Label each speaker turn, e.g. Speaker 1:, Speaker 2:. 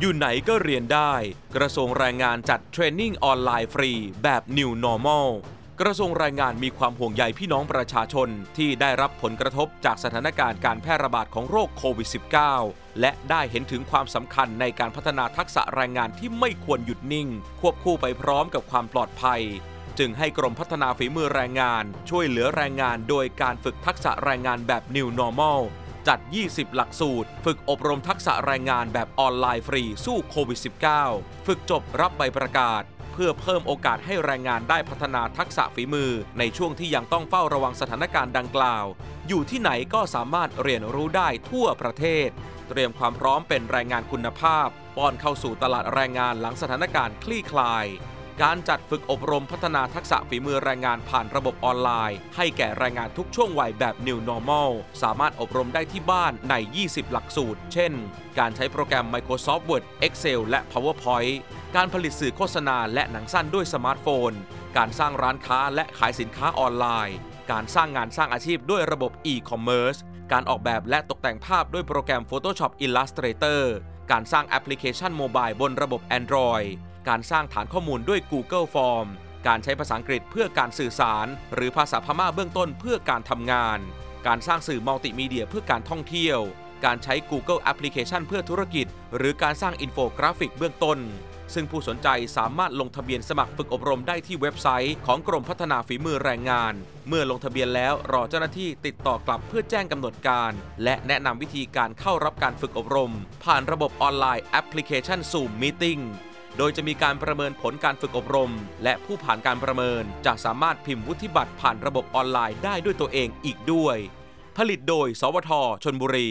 Speaker 1: อยู่ไหนก็เรียนได้ กระทรวงแรงงานจัดเทรนนิ่งออนไลน์ฟรีแบบ New Normal กระทรวงแรงงานมีความห่วงใยพี่น้องประชาชนที่ได้รับผลกระทบจากสถานการณ์การแพร่ระบาดของโรคโควิด -19 และได้เห็นถึงความสำคัญในการพัฒนาทักษะแรงงานที่ไม่ควรหยุดนิ่ง ควบคู่ไปพร้อมกับความปลอดภัย จึงให้กรมพัฒนาฝีมือแรงงาน ช่วยเหลือแรงงานโดยการฝึกทักษะแรงงานแบบ New Normal จัด 20 หลักสูตร ฝึกอบรมทักษะแรงงานแบบออนไลน์ฟรีสู้โควิด -19 ฝึกจบรับใบประกาศ เพื่อเพิ่มโอกาสให้แรงงานได้พัฒนาทักษะฝีมือ ในช่วงที่ยังต้องเฝ้าระวังสถานการณ์ดังกล่าว อยู่ที่ไหนก็สามารถเรียนรู้ได้ทั่วประเทศ เตรียมความพร้อมเป็นแรงงานคุณภาพ ป้อนเข้าสู่ตลาดแรงงานหลังสถานการณ์คลี่คลาย การจัดฝึกอบรมพัฒนาทักษะฝีมือแรงงานผ่านระบบออนไลน์ ให้แก่แรงงานทุกช่วงวัยแบบ New Normal สามารถอบรมได้ที่บ้านใน 20 หลักสูตร เช่น การใช้โปรแกรม Microsoft Word Excel และ PowerPoint การผลิตสื่อโฆษณาและหนังสั้นด้วยสมาร์ทโฟน การสร้างร้านค้าและขายสินค้าออนไลน์ การสร้างงานสร้างอาชีพด้วยระบบ e-commerce การออกแบบและตกแต่งภาพด้วยโปรแกรม Photoshop Illustrator การสร้างแอปพลิเคชัน mobile บนระบบ Android การสร้างฐานข้อมูลด้วย Google Form การใช้ภาษาอังกฤษเพื่อการสื่อสาร หรือภาษาพม่าเบื้องต้นเพื่อการทำงาน การสร้างสื่อมัลติมีเดียเพื่อการท่องเที่ยว การใช้ Google Application เพื่อธุรกิจ หรือการสร้างอินโฟกราฟิกเบื้องต้น ซึ่งผู้สนใจสามารถลงทะเบียนสมัครฝึกอบรมได้ที่เว็บไซต์ของกรมพัฒนาฝีมือแรงงาน เมื่อลงทะเบียนแล้วรอเจ้าหน้าที่ติดต่อกลับเพื่อแจ้งกำหนดการ และแนะนำวิธีการเข้ารับการฝึกอบรม ผ่านระบบออนไลน์แอปพลิเคชัน Zoom Meeting โดยจะมีการประเมินผลการฝึกอบรม และผู้ผ่านการประเมิน จะสามารถพิมพ์วุฒิบัตรผ่านระบบออนไลน์ได้ด้วยตัวเองอีกด้วย ผลิตโดย สวทชนบุรี